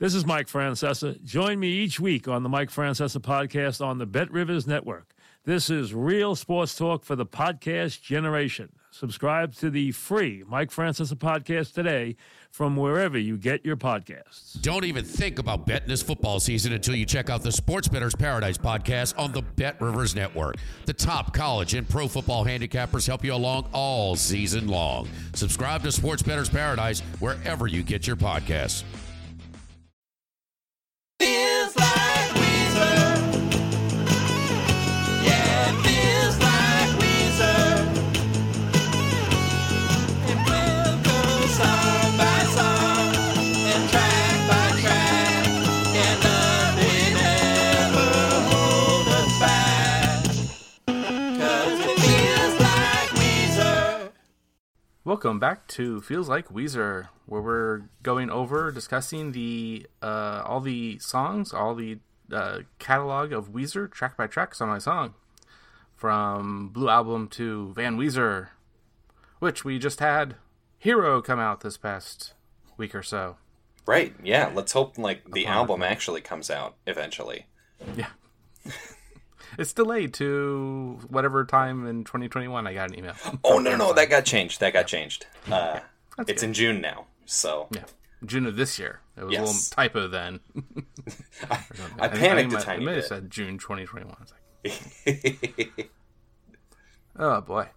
This is Mike Francesa. Join me each week on the Mike Francesa podcast on the Bet Rivers Network. This is real sports talk for the podcast generation. Subscribe to the free Mike Francesa podcast today from wherever you get your podcasts. Don't even think about betting this football season until you check out the Sports Better's Paradise podcast on the Bet Rivers Network. The top college and pro football handicappers help you along all season long. Subscribe to Sports Better's Paradise wherever you get your podcasts. Welcome back to Feels Like Weezer, where we're going over discussing the uh, all the songs, all the uh, catalog of Weezer, track by track, song by song, from Blue Album to Van Weezer, which we just had Hero come out this past week or so. Right. Yeah. Let's hope like the Upon album actually comes out eventually. Yeah. It's delayed to whatever time in 2021. I got an email. Oh no, no, no, that got changed. That got changed. Uh, That's it's good. in June now. So Yeah. June of this year. It was a little typo then. I panicked a I tiny may have bit. said June 2021. I like, oh boy.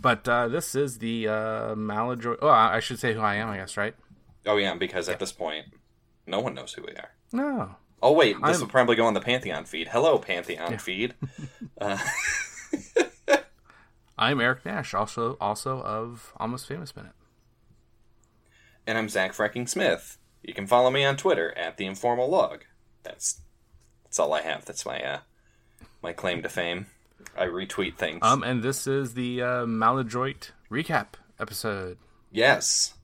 But uh, this is the uh, Maladroit. Oh, I I should say who I am, I guess, right? oh yeah, because at this point, no one knows who we are. No. Oh wait, this I'm- will probably go on the Pantheon feed. Hello, Pantheon feed. Uh, I'm Eric Nash, also also of Almost Famous Minute. and I'm Zach Fracking Smith. You can follow me on Twitter at the Informal Log. That's that's all I have. That's my uh, my claim to fame. I retweet things. Um, and this is the uh, Maladroit recap episode. Yes.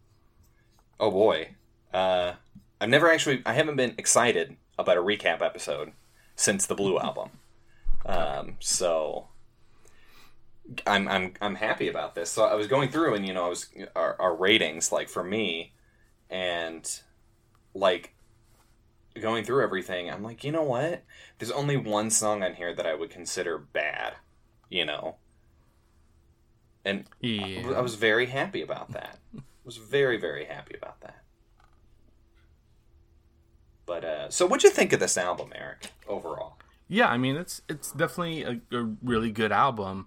Oh boy. Uh, I've never actually. I haven't been excited about a recap episode since the Blue album. Um, so I'm I'm I'm happy about this. So I was going through and you know I was our, our ratings like for me, and like going through everything. I'm like, you know what? There's only one song on here that I would consider bad. You know. And Yeah. I was very happy about that. I was very, very happy about that. But uh, so, what'd you think of this album, Eric? Overall, Yeah, I mean it's it's definitely a, a really good album.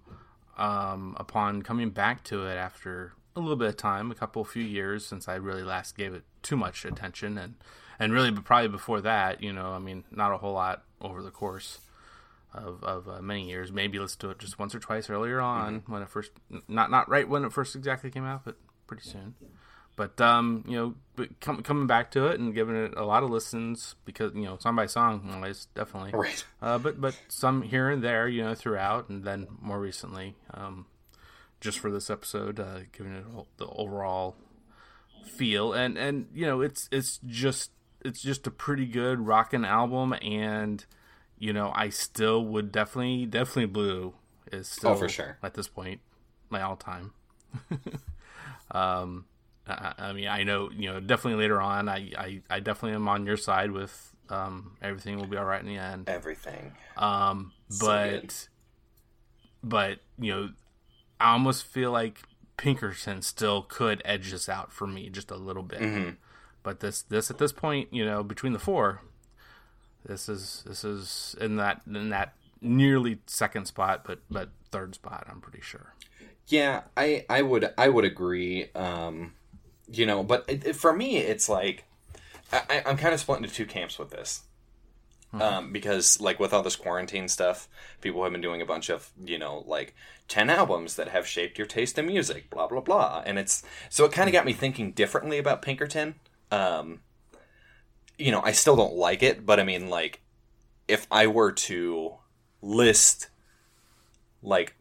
Um, upon coming back to it after a little bit of time, a couple few years since I really last gave it too much attention, and and really but probably before that, you know, I mean, not a whole lot over the course of of uh, many years. Maybe let's do it just once or twice earlier on when it first, not not right when it first exactly came out, but pretty soon. But um, you know, but com- coming back to it and giving it a lot of listens because you know, song by song, always definitely. Right. Uh, but but some here and there, you know, throughout, and then more recently, um, just for this episode, uh, giving it the overall feel, and and you know, it's it's just it's just a pretty good rocking album, and you know, I still would definitely definitely blue is still Oh, for sure. at this point my all time. um, I, I mean, I know you know definitely later on, I I, I definitely am on your side with um, everything will be all right in the end. everything. Um, but good. but you know, I almost feel like Pinkerton still could edge this out for me just a little bit. Mm-hmm. But this this at this point, you know, between the four, this is this is in that in that nearly second spot, but but third spot. I'm pretty sure. Yeah, I I would I would agree. Um, you know, but it, it- for me, it's like I, I'm kind of split into two camps with this. Um, because like with all this quarantine stuff, people have been doing a bunch of you know like ten albums that have shaped your taste in music, blah blah blah, and it's so it kind of got me thinking differently about Pinkerton. Um, you know, I still don't like it, but I mean, like, if I were to list like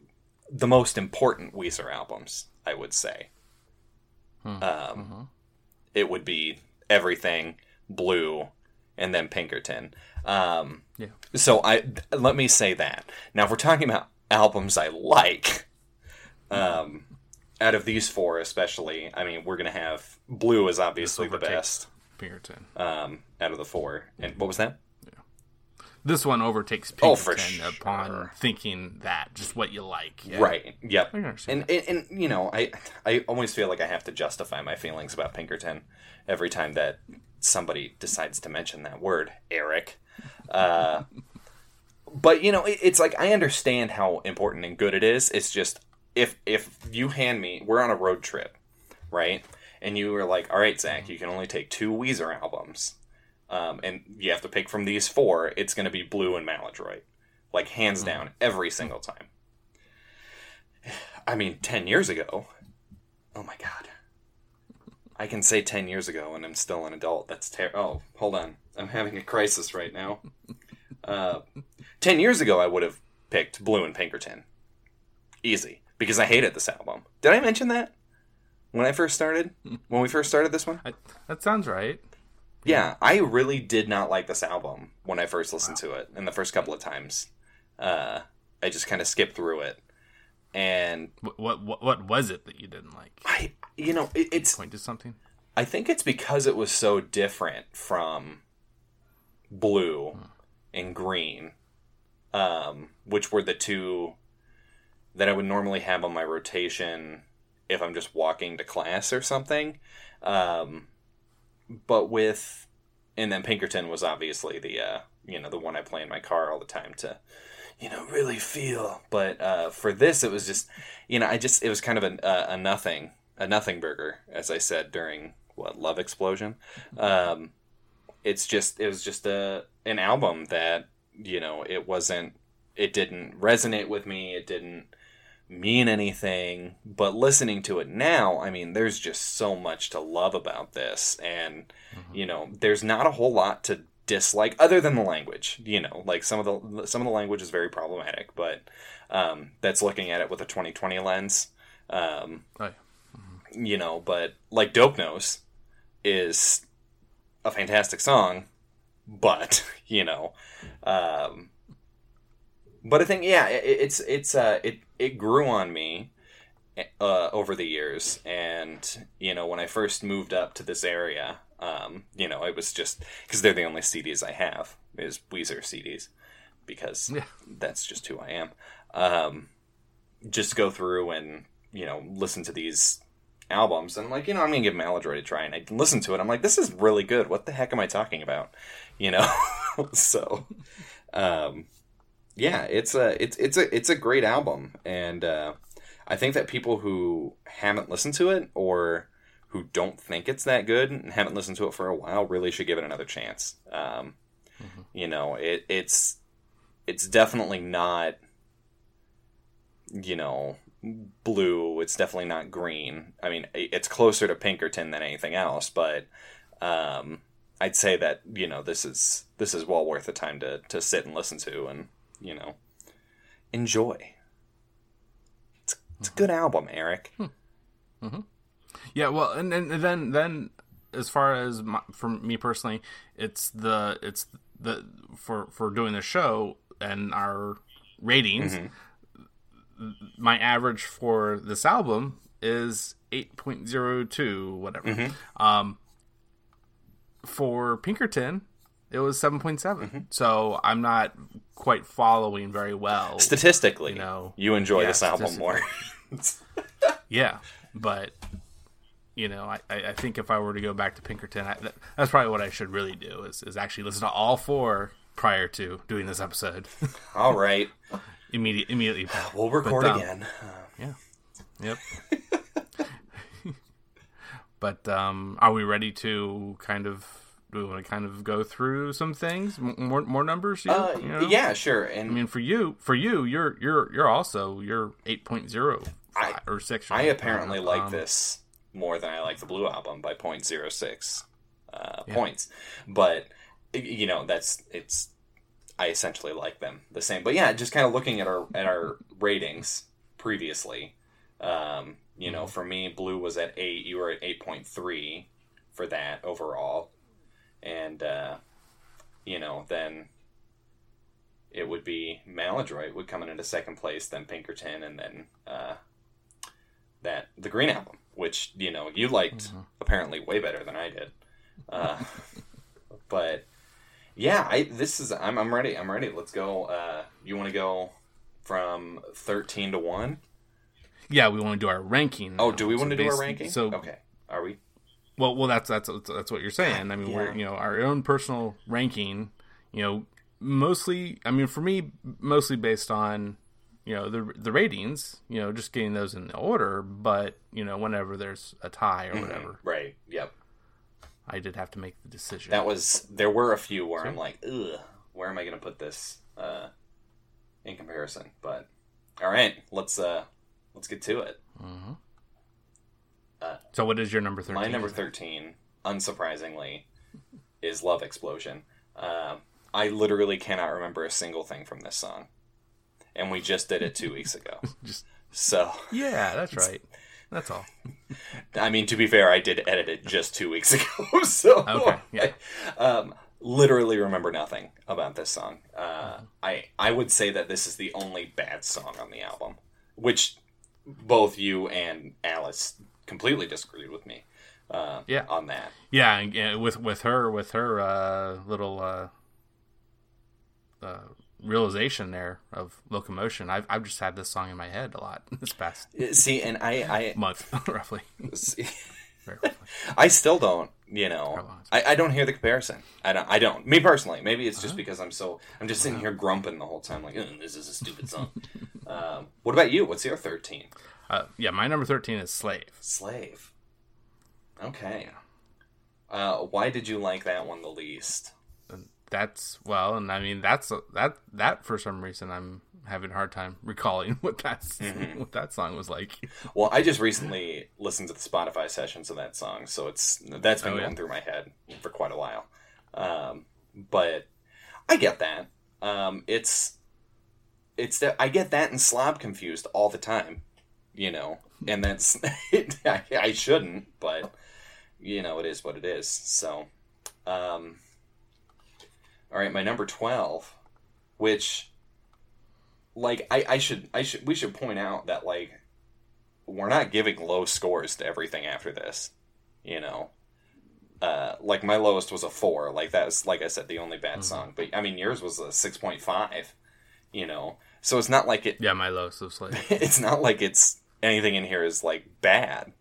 the most important Weezer albums, I would say. Um, It would be Everything, Blue, and then Pinkerton. Um, Yeah. So I let me say that. Now, if we're talking about albums I like, um, out of these four, especially, I mean, we're gonna have Blue is obviously the best Pinkerton. um, out of the four. And what was that? This one overtakes Pinkerton Oh, for upon sure. thinking that just what you like. Yeah. Right. Yep. I can understand And, and and you know, I I always feel like I have to justify my feelings about Pinkerton every time that somebody decides to mention that word, Eric. Uh, but you know, it, it's like I understand how important and good it is. It's just if if you hand me, we're on a road trip, right? And you were like, "All right, Zach, you can only take two Weezer albums, um, and you have to pick from these four. It's going to be Blue and Maladroit, like hands down, every single time." I mean, 10 years ago. Oh my god. I can say 10 years ago and I'm still an adult. That's ter- Oh, hold on. I'm having a crisis right now. Uh, 10 years ago, I would have picked Blue and Pinkerton. Easy. Because I hated this album. Did I mention that? When I first started? When we first started this one? I, that sounds right. Yeah, I really did not like this album when I first listened to it, and the first couple of times. Uh, I just kind of skipped through it. And What, what what was it that you didn't like? I, you know, it, it's Point to something. I think it's because it was so different from blue and green, um, which were the two that I would normally have on my rotation if I'm just walking to class or something. Um, but with, and then Pinkerton was obviously the, uh, you know, the one I play in my car all the time to, you know, really feel. But uh, for this, it was just, you know, I just, it was kind of a, a, a nothing, a nothing burger, as I said during what Love Explosion. Um, it's just, it was just a an album that, you know, it wasn't, it didn't resonate with me. It didn't mean anything. But listening to it now, I mean, there's just so much to love about this, and you know, there's not a whole lot to dislike other than the language. You know, like some of the some of the language is very problematic, but um, that's looking at it with a 2020 lens. Um, Oh, yeah. you know, but like Dope Nose is a fantastic song, but you know, um, but I think yeah, it, it's it's uh it it grew on me uh, over the years, and you know when I first moved up to this area, um, you know it was just because they're the only CDs I have is Weezer CDs because Yeah. that's just who I am. Um, just go through and you know listen to these albums. And I'm like you know I'm gonna give Maladroit a try and I listen to it. I'm like this is really good. What the heck am I talking about? You know? So um yeah it's a it's it's a it's a great album and uh I think that people who haven't listened to it or who don't think it's that good and haven't listened to it for a while really should give it another chance. Um you know it it's it's definitely not you know blue it's definitely not green. I mean it's closer to pinkerton than anything else but um i'd say that you know this is this is well worth the time to to sit and listen to and you know enjoy. It's, it's a good album eric. Hmm. Mm-hmm. Yeah, well, and, and then then as far as my, for me personally, it's the it's the for for doing the show and our ratings. Mm-hmm. My average for this album is eight point zero two, whatever. Mm-hmm. Um, for Pinkerton, it was seven So I'm not quite following very well. statistically You know, you enjoy yeah, this album more yeah, but you know, I, I think if I were to go back to Pinkerton, I, that, that's probably what I should really do is, is actually listen to all four prior to doing this episode. All right, Immediate, immediately. we'll record um, again. Yeah. Yep. but um, are we ready to kind of do we want to kind of go through some things? M- More more numbers? You, Uh, you know? Yeah, sure. And I mean, for you, for you, you're you're you're also you're 8.0 I- or six. or I apparently like Um, this more than I like the Blue album by 0.06 uh, Yeah. points. But you know, that's it's. I essentially like them the same. But yeah, just kind of looking at our at our ratings previously. Um, you Mm-hmm. know, for me, Blue was at eight. You were at 8.3 for that overall, and uh, you know then. It would be Maladroit would come in into second place, then Pinkerton, and then uh, that the Green Album, which you know you liked apparently way better than I did. Uh, but yeah, I this is I'm I'm ready. I'm ready. Let's go. Uh, you want to go from thirteen to one? Yeah, we want to do our ranking. Oh, now. do we So want to do our ranking? So, okay, are we? Well, well, that's that's that's what you're saying. I mean, we're you know our own personal ranking. You know, mostly. I mean, for me, mostly based on you know the the ratings. You know, just getting those in the order. But you know, whenever there's a tie or whatever, Right. Yep. I did have to make the decision. That was there were a few where I'm like, ugh, where am I going to put this uh, in comparison? But all right, let's uh, let's get to it. So, what is your number thirteen? My number 13, unsurprisingly, is Love Explosion. Um, I literally cannot remember a single thing from this song. And we just did it two weeks ago. Just So, yeah, that's right. That's all. I mean, to be fair, I did edit it just two weeks ago. So, Okay, yeah. I, um, literally remember nothing about this song. Uh, I, I would say that this is the only bad song on the album, which both you and Alice completely disagreed with me uh, Yeah. on that. Yeah, and, and with with her with her uh, little uh, uh, realization there of locomotion, I've I've just had this song in my head a lot this past See, and I, I, month, roughly. see, roughly. I still don't, you know, How long is I, I don't hear the comparison. I don't, I don't. Me personally, maybe it's Uh-huh. just because I'm so, I'm just sitting here grumping the whole time, like, this is a stupid song. um, what about you? What's your thirteen? Uh, yeah, my number thirteen is Slave. Slave. Okay. Uh, why did you like that one the least? That's well, and I mean that's that that for some reason I'm having a hard time recalling what that's Mm-hmm. what that song was like. Well, I just recently listened to the Spotify sessions of that song, so it's that's been Oh, yeah? going through my head for quite a while. Um, but I get that. Um, it's it's that I get that and slob confused all the time, you know, and that's I, I shouldn't, but you know, it is what it is. So, um, all right, my number twelve, which like I, I should I should we should point out that like we're not giving low scores to everything after this. You know. Uh, like my lowest was a four. Like that's like I said, the only bad song. But I mean yours was a six point five. You know. So it's not like it Yeah, my lowest of like. it's not like it's anything in here is like bad.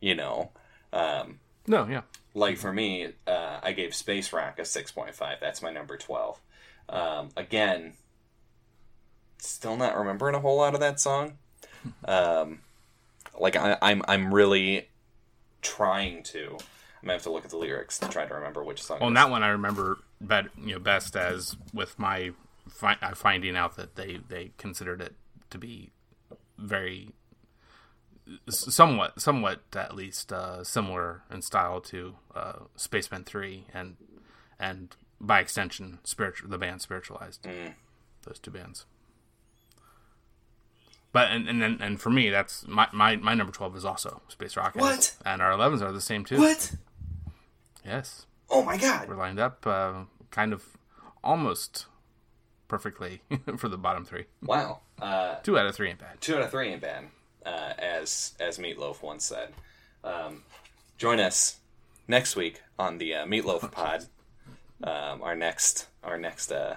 You know. Um No, yeah, like for me, uh, I gave Space Rock a six point five. That's my number twelve. Um, again, still not remembering a whole lot of that song. Um, like I, I'm, I'm really trying to. I'm gonna have to look at the lyrics to try to remember which song. Well, it and is. that one I remember bet you know best as with my fi- uh, finding out that they they considered it to be very somewhat somewhat at least uh, similar in style to uh, Spacemen Three and and by extension spiritual the band Spiritualized those two bands. But and and then and for me that's my, my my number twelve is also Space Rocket. What? And our elevens are the same too. What? Yes Oh my god! we're lined up uh, kind of almost perfectly for the bottom three. Wow. Uh, Two out of three ain't bad. two out of three ain't bad, uh, as as Meatloaf once said. Um, join us next week on the uh, Meatloaf Pod. Um, our next our next uh,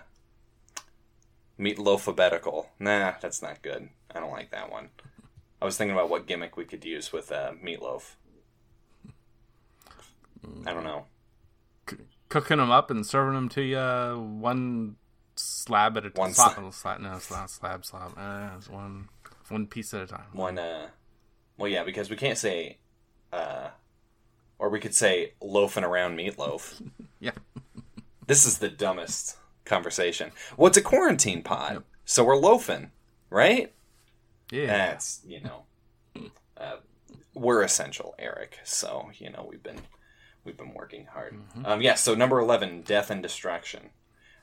Meatloafabetical. Nah, that's not good. I don't like that one. I was thinking about what gimmick we could use with uh, Meatloaf. I don't know. Cooking them up and serving them to you one slab at a time. One slab, slab. No, it's not slab, slab. Uh, one one piece at a time. One, uh, well, yeah, because we can't say, uh, or we could say loafing around meatloaf. Yeah. This is the dumbest conversation. Well, it's a quarantine pod, so we're loafing, right? Yeah. That's you know, uh, we're essential, Eric. So you know we've been we've been working hard. Um, yeah. So number eleven, "Death and Destruction,"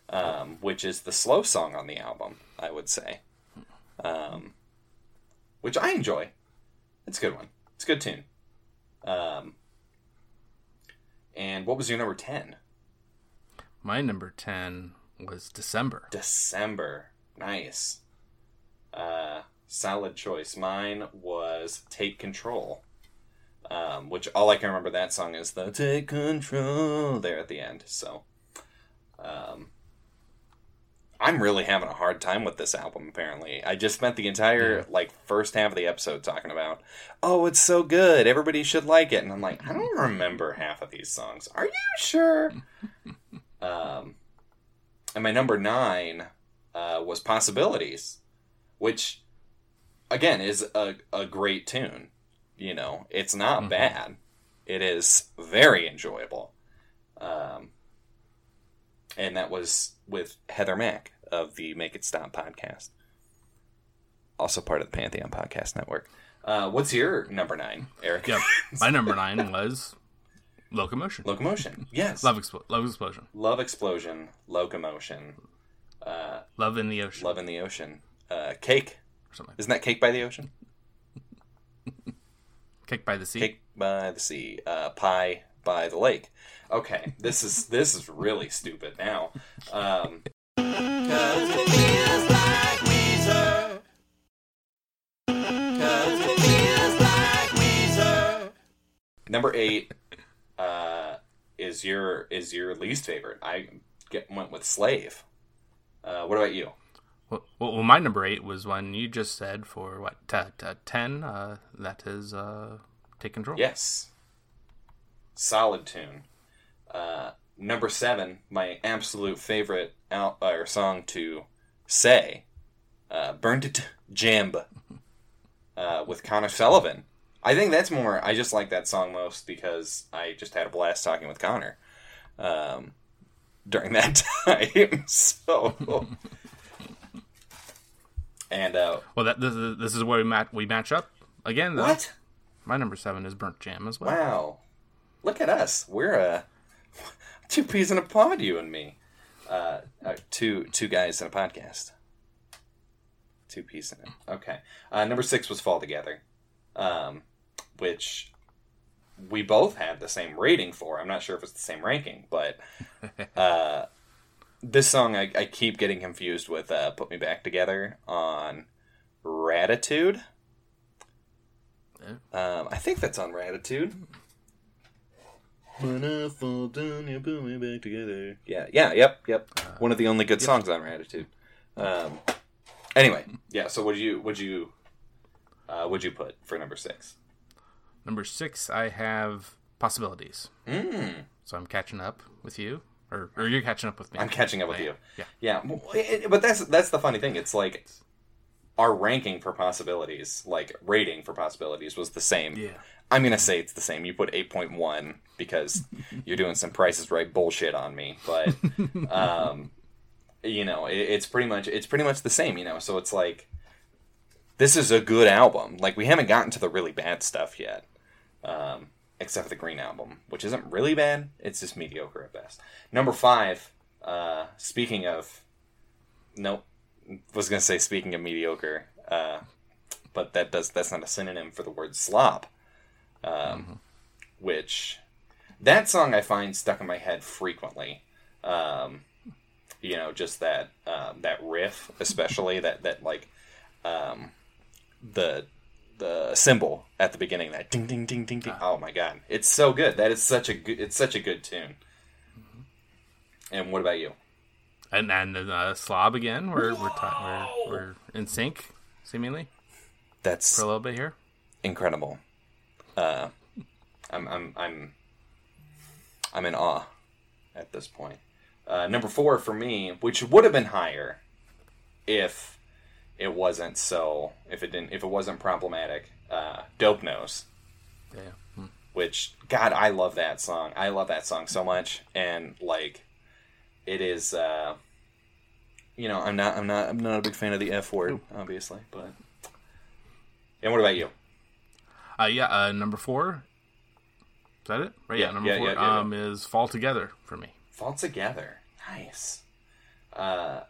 um, which is the slow song on the album, I would say, um, which I enjoy. It's a good one. It's a good tune. Um, and what was your number ten? My number ten was December. December. Nice. Uh, solid choice. Mine was Take Control. Um, which all I can remember that song is the Take Control there at the end. So, um, I'm really having a hard time with this album. Apparently, I just spent the entire like first half of the episode talking about, oh, it's so good, everybody should like it, and I'm like, I don't remember half of these songs. Are you sure? um, and my number nine uh, was Possibilities, which again is a, a great tune. You know, it's not bad. It is very enjoyable. Um, and that was with Heather Mack of the Make It Stop podcast, also part of the Pantheon Podcast Network. Uh, what's your number nine, Eric? Yep. My number nine was Locomotion. Locomotion. Yes. Love, Explo- Love Explosion. Love Explosion. Locomotion. Uh, Love in the Ocean. Love in the Ocean. Uh, cake. Or something like Isn't that Cake by the Ocean? Kicked by the Sea. Cake by the sea, uh, pie by the lake. Okay, this is this is really stupid now. Um, Cause it feels like Weezer. Cause it feels like Weezer. number eight uh, is your is your least favorite. I get went with Slave. Uh, what about you? Well, well, my number eight was one you just said for what t- t- ten. Uh, that is uh, take control. Yes, solid tune. Uh, number seven, my absolute favorite out or song to say, uh, "Burned It Jamb" uh, with Connor Sullivan. I think that's more. I just like that song most because I just had a blast talking with Connor um, during that time. so, and uh, Well, that this is, this is where we match we match up again. Though. what? My number seven is Burndt Jamb as well. Wow. Look at us. We're uh, two peas in a pod, you and me. Uh, uh, two two guys in a podcast. Two peas in it. Okay. Uh, number six was Fall Together, um, which we both had the same rating for. I'm not sure if it's the same ranking, but uh, this song I, I keep getting confused with uh, Put Me Back Together on Raditude. Um, I think that's on Raditude. When I fall down, you put me back together. Yeah, yeah, yep, yep. One of the only good songs on Raditude. Um, anyway, yeah. So would you would you uh, would you put for number six? Number six, I have possibilities. Mm. So I'm catching up with you, or or you're catching up with me. I'm catching up with you. Yeah. Yeah, well, it- but that's that's the funny thing. It's like our ranking for possibilities, like rating for possibilities, was the same. Yeah. I'm gonna say it's the same. You put 8.1 because you're doing some prices right bullshit on me, but um, you know, it, it's pretty much it's pretty much the same. You know, so it's like this is a good album. Like we haven't gotten to the really bad stuff yet, um, except for the Green album, which isn't really bad. It's just mediocre at best. Number five. Uh, speaking of, nope, was gonna say speaking of mediocre, uh, but that does that's not a synonym for the word slop. Um, which that song I find stuck in my head frequently. Um, you know, just that um, that riff, especially that that like um, the the cymbal at the beginning, that ding ding ding ding ding. Oh my god, it's so good. That is such a good. It's such a good tune. And what about you? and and uh, Slob again. We're we're, ti we're we're in sync seemingly That's for a little bit here. incredible. Uh, I'm I'm I'm I'm in awe at this point. Uh, number four for me, which would have been higher if it wasn't so if it didn't if it wasn't problematic. Uh, Dope Nose, Yeah. which God, I love that song. I love that song so much, and like, it is. Uh, you know, I'm not, I'm not, I'm not a big fan of the F word, obviously, but. And what about you? Uh, yeah, uh, number four. Is that it? Right. Yeah, Yeah, number yeah, four yeah, um, is Fall Together for me. Fall Together. Nice. Uh,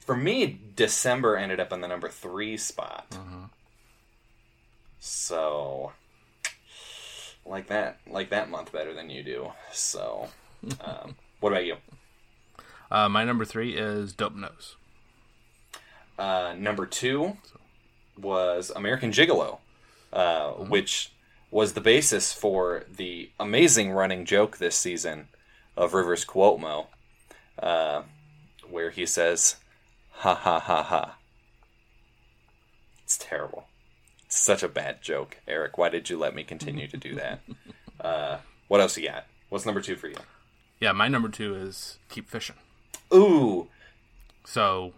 for me, December ended up in the number three spot. So, like that, like that month better than you do. So, um, what about you? Uh, my number three is Dope Nose. Uh, number two was American Gigolo, uh, which was the basis for the amazing running joke this season of Rivers Cuomo, uh, where he says, "Ha ha ha ha." It's terrible. It's such a bad joke, Eric. Why did you let me continue to do that? Uh, what else you got? What's number two for you? Yeah, my number two is Keep Fishing. Ooh, So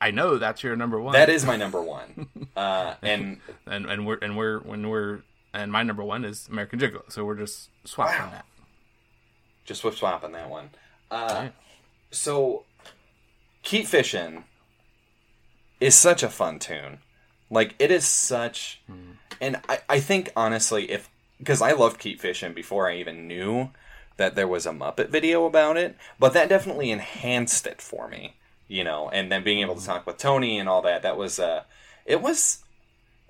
I know that's your number one. that is my number one. Uh, and and and we're and we're when we're and my number one is American Gigolo. So we're just swapping Wow. that. just swap on that one. Uh, Alright. so, Keep Fishing is such a fun tune. Like, it is such. And I, I think, honestly, if. Because I loved Keep Fishing before I even knew that there was a Muppet video about it, but that definitely enhanced it for me, you know, and then being able to talk with Tony and all that, that was, uh, it was,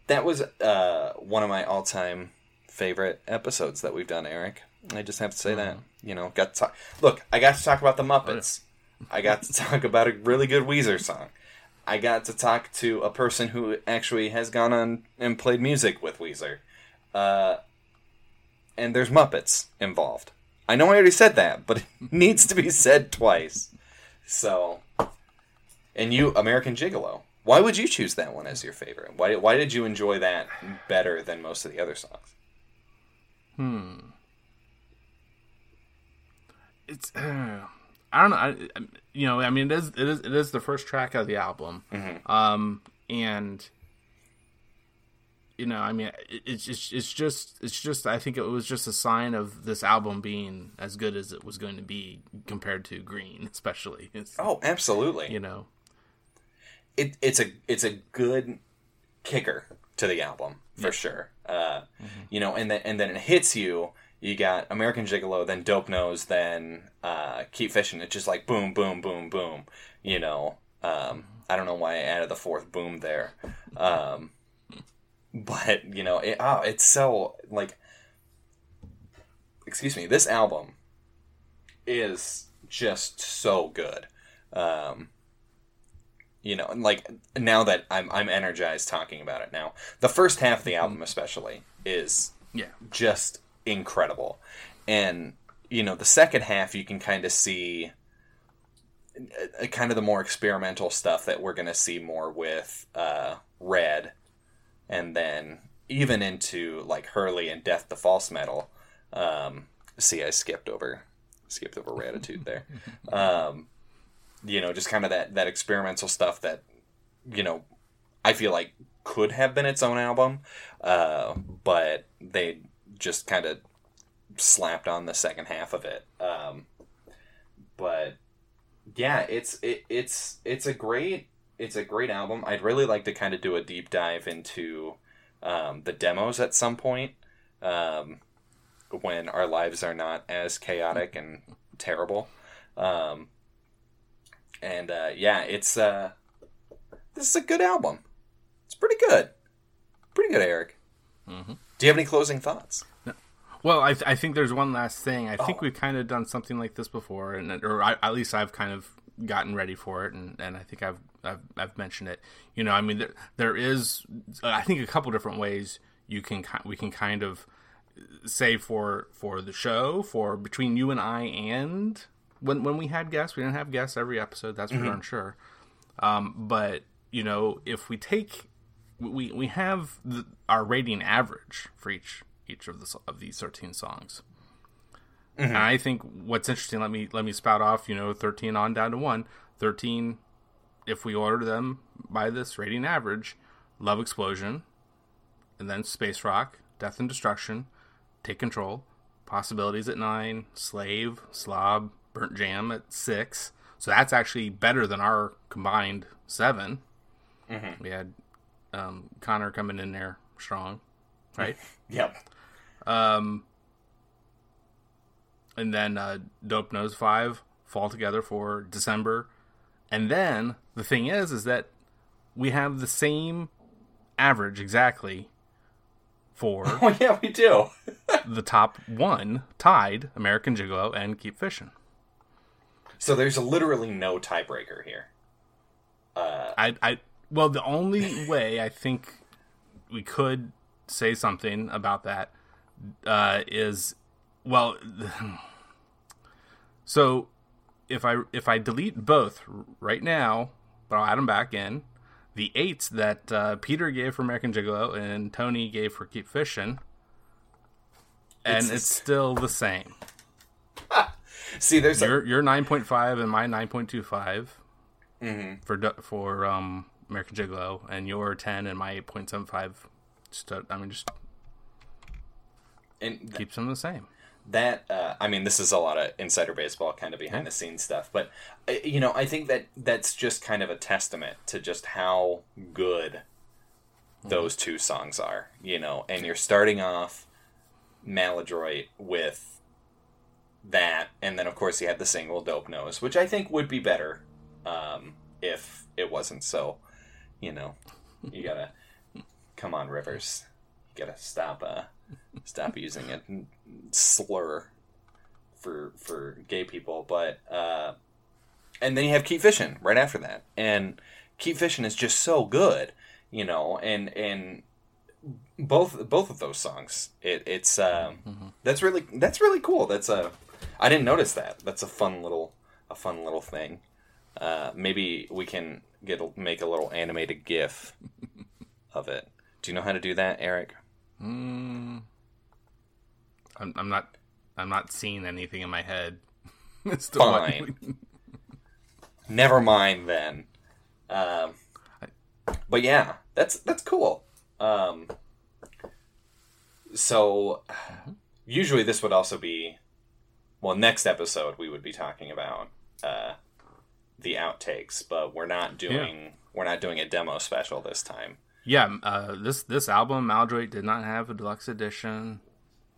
that was, uh, one of my all time favorite episodes that we've done, Eric. I just have to say that, you know, got to talk, look, I got to talk about the Muppets. I got to talk about a really good Weezer song. I got to talk to a person who actually has gone on and played music with Weezer. Uh, and there's Muppets involved. I know I already said that, but it needs to be said twice. So, and you, American Gigolo. Why would you choose that one as your favorite? Why, why did you enjoy that better than most of the other songs? Hmm. It's uh, I don't know. I, you know, I mean, it is it is it is the first track of the album, um, and you know, I mean, it, it's just it's just it's just I think it was just a sign of this album being as good as it was going to be compared to Green, especially. It's, Oh, absolutely. you know, it, it's a it's a good kicker to the album for sure. Uh, You know, and then and then it hits you. You got American Gigolo, then Dope Nose, then uh, Keep Fishing. It's just like boom, boom, boom, boom. You know, um, I don't know why I added the fourth boom there, um, but you know, it, oh, it's so like. Excuse me. This album is just so good. Um, you know, and like now that I'm I'm energized talking about it now. The first half of the album especially is yeah, just incredible. And you know, the second half you can kind of see uh, kind of the more experimental stuff that we're going to see more with uh Red and then even into like Hurley and Death to False Metal. Um see I skipped over skipped over Raditude there. Um you know, just kind of that that experimental stuff that you know I feel like could have been its own album, uh, but they just kind of slapped on the second half of it. Um, but yeah, it's it, it's it's a great it's a great album. I'd really like to kind of do a deep dive into um, the demos at some point um, when our lives are not as chaotic and terrible. Um, and uh, yeah, it's uh, this is a good album. It's pretty good, pretty good, Eric. Mm-hmm. Do you have any closing thoughts? Well, I, I think there's one last thing. I think Oh. we've kind of done something like this before, and or I, at least I've kind of gotten ready for it, and, and I think I've, I've I've mentioned it. You know, I mean, there, there is I think a couple different ways you can we can kind of say for for the show for between you and I and when when we had guests, we didn't have guests every episode. That's for darn sure. Um, but you know, if we take we we have the, our rating average for each each of the of these 13 songs And I think what's interesting, let me let me spout off, you know, 13 on down to 1. 13 if we order them by this rating average, Love Explosion, and then Space Rock, Death and Destruction, Take Control, Possibilities at 9, Slave, Slob, Burndt Jamb at 6. So that's actually better than our combined 7. We had um, Connor coming in there strong, right? Yep. Um, and then uh, Dope Nose Five fall together for December. And then the thing is, is that we have the same average exactly for Oh yeah, we do. the top one tied American Gigolo and Keep Fishing. So there's literally no tiebreaker here. I, I, well, the only way I think we could say something about that uh, is, well, so if I if I delete both right now, but I'll add them back in. The eights that uh, Peter gave for American Gigolo and Tony gave for Keep Fishing, and It's- it's, still the same. See, there's a, Your your nine point five and my nine point two five Mm-hmm. for for um American Gigolo, and your ten and my eight point seven five. Just uh, I mean, just and th- keeps them the same. that uh, I mean, this is a lot of insider baseball, kind of behind the scenes stuff. But uh, you know, I think that that's just kind of a testament to just how good those two songs are. You know, and you're starting off Maladroit with that, and then of course he had the single "Dope Nose," which I think would be better um, if it wasn't so. You know, you gotta come on, Rivers. You gotta stop. Uh, stop using a slur for for gay people. But uh, and then you have Keep Fishing right after that, and Keep Fishing is just so good, you know, and and both both of those songs, it, it's um, that's really that's really cool. That's a I didn't notice that. That's a fun little a fun little thing. Uh, maybe we can get a, make a little animated GIF of it. Do you know how to do that, Eric? I'm, I'm not I'm not seeing anything in my head. as to what- Fine. Never mind then. Um, but yeah, that's that's cool. Um, so usually this would also be well next episode we would be talking about uh, the outtakes, but we're not doing we're not doing a demo special this time. yeah, uh, this this album Maladroit did not have a deluxe edition.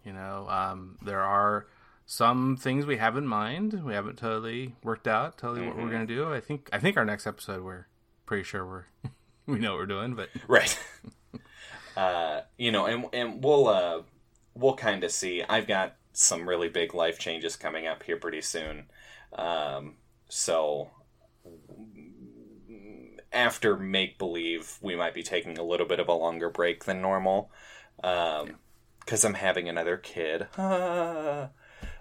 You know, um, there are some things we have in mind. We haven't totally worked out totally what we're gonna do. I think I think our next episode we're pretty sure we're we know what we're doing, but right uh you know and and we'll uh we'll kind of see i've got some really big life changes coming up here pretty soon. Um so after make believe we might be taking a little bit of a longer break than normal um because i'm having another kid.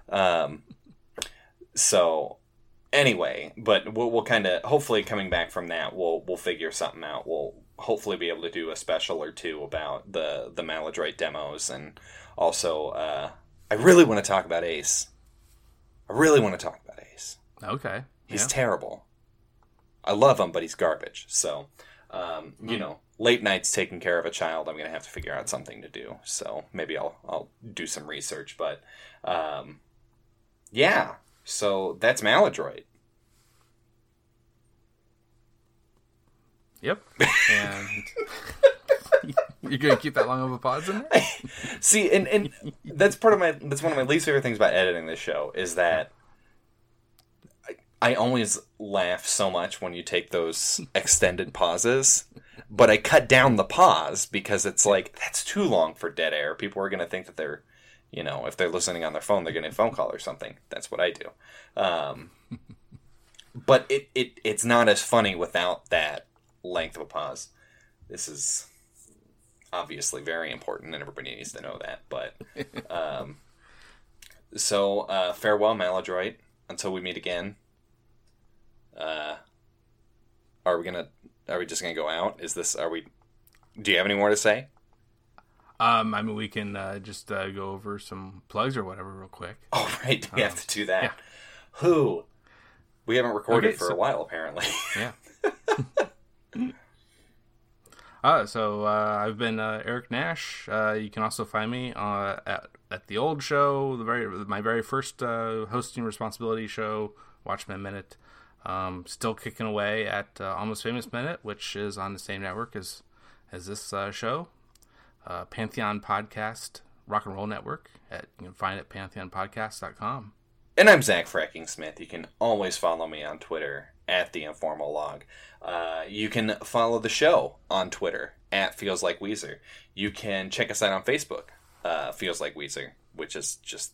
Um so anyway, but we'll, we'll kind of hopefully coming back from that, we'll we'll figure something out. We'll hopefully be able to do a special or two about the the Maladroit demos, and also uh, I really want to talk about Ace. I really want to talk about Ace. okay. He's yeah. terrible. I love him, but he's garbage. So, um, you know, late nights taking care of a child, I'm gonna have to figure out something to do. So maybe I'll I'll do some research. But um, yeah, so that's Maladroit. Yep. And you're gonna keep that long of a pause in there? See, and and that's part of my that's one of my least favorite things about editing this show is that I, I always laugh so much when you take those extended pauses, but I cut down the pause because it's like that's too long for dead air. People are going to think that they're, you know, if they're listening on their phone, they're getting a phone call or something. That's what I do. Um, but it, it it's not as funny without that length of a pause. This is obviously very important and everybody needs to know that but um, so uh, farewell maladroit until we meet again uh, are we gonna are we just gonna go out is this are we do you have any more to say Um, I mean, we can uh, just uh, go over some plugs or whatever real quick. Oh, right. We have to do that. yeah. Who? We haven't recorded Okay, for so- a while, apparently. Yeah. uh, so uh, I've been uh, Eric Nash. Uh, you can also find me uh, at at the old show, the very my very first uh, hosting responsibility show, Watchmen Minute. Um, still kicking away at Almost Famous Minute, which is on the same network as as this show. Pantheon Podcast, Rock and Roll Network. At, you can find it at pantheonpodcast.com. And I'm Zach Fracking Smith. You can always follow me on Twitter at the Informal Log. Uh, you can follow the show on Twitter at Feels Like Weezer. You can check us out on Facebook, uh, Feels Like Weezer, which is just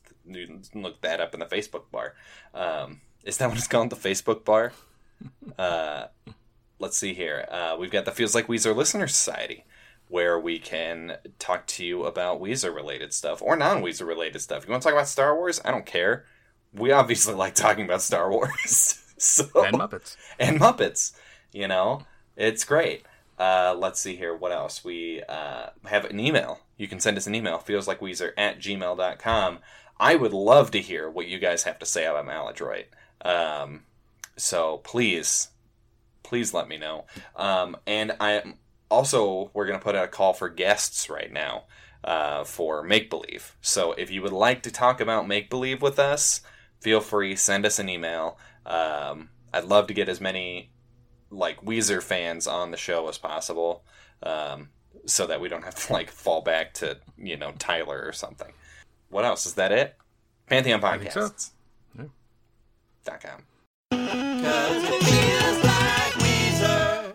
look that up in the Facebook bar. Um, is that what it's called? The Facebook bar. Uh, let's see here. Uh, we've got the Feels Like Weezer Listener Society, where we can talk to you about Weezer related stuff or non Weezer related stuff. You want to talk about Star Wars? I don't care. We obviously like talking about Star Wars. so And Muppets. and Muppets. You know, it's great. Uh, let's see here. What else? We uh, have an email. You can send us an email, feels like Weezer at gmail.com. I would love to hear what you guys have to say about Maladroit. Um, so please, please let me know. Um, and I also, we're going to put out a call for guests right now uh, for Make Believe. So if you would like to talk about Make Believe with us, feel free, send us an email. Um, I'd love to get as many like Weezer fans on the show as possible, um, so that we don't have to like fall back to you know Tyler or something. What else is that? It Pantheon think so. Podcasts. Yeah. Dot com. Cause it feels like Weezer.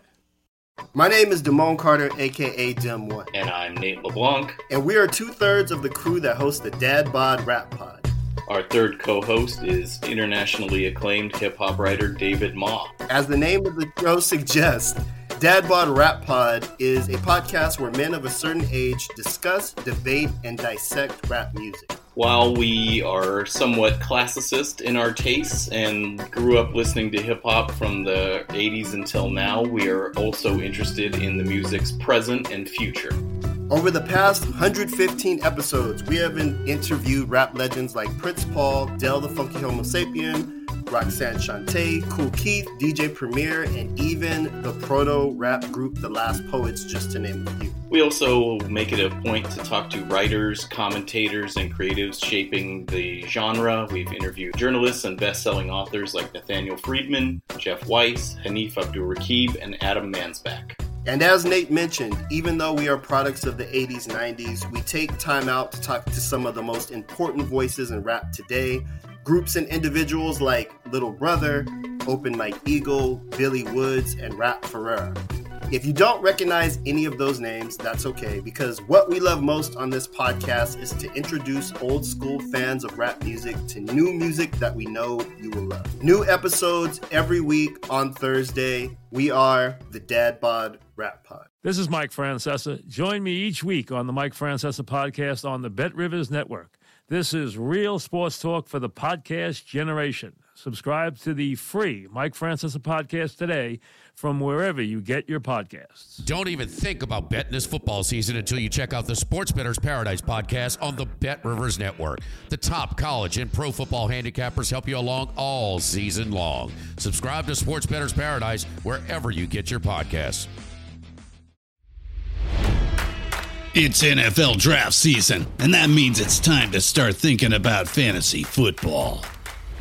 My name is Damone Carter, aka Dim One, And I'm Nate LeBlanc. and we are two thirds of the crew that hosts the Dad Bod Rap Pod. Our third co host is internationally acclaimed hip hop writer David Ma. As the name of the show suggests, Dad Bod Rap Pod is a podcast where men of a certain age discuss, debate, and dissect rap music. While we are somewhat classicist in our tastes and grew up listening to hip hop from the 80s until now, we are also interested in the music's present and future. Over the past 115 episodes, we have interviewed rap legends like Prince Paul, Del the Funky Homosapien, Roxanne Shante, Kool Keith, DJ Premier, and even the proto rap group The Last Poets, just to name a few. We also make it a point to talk to writers, commentators, and creatives shaping the genre. We've interviewed journalists and best-selling authors like Nathaniel Friedman, Jeff Weiss, Hanif Abdurraqib, and Adam Mansbach. And as Nate mentioned, even though we are products of the 80s, 90s, we take time out to talk to some of the most important voices in rap today. Groups and individuals like Little Brother, Open Mike Eagle, Billy Woods, and Rap Ferreira. If you don't recognize any of those names, that's okay, because what we love most on this podcast is to introduce old school fans of rap music to new music that we know you will love. New episodes every week on Thursday. We are the Dad Bod Rap Pod. This is Mike Francesa. Join me each week on the Mike Francesa podcast on the Bet Rivers Network. This is real sports talk for the podcast generation. Subscribe to the free Mike Francesa podcast today from wherever you get your podcasts. Don't even think about betting this football season until you check out the Sports Better's Paradise podcast on the Bet Rivers Network. The top college and pro football handicappers help you along all season long. Subscribe to Sports Better's Paradise wherever you get your podcasts. It's NFL draft season, and that means it's time to start thinking about fantasy football.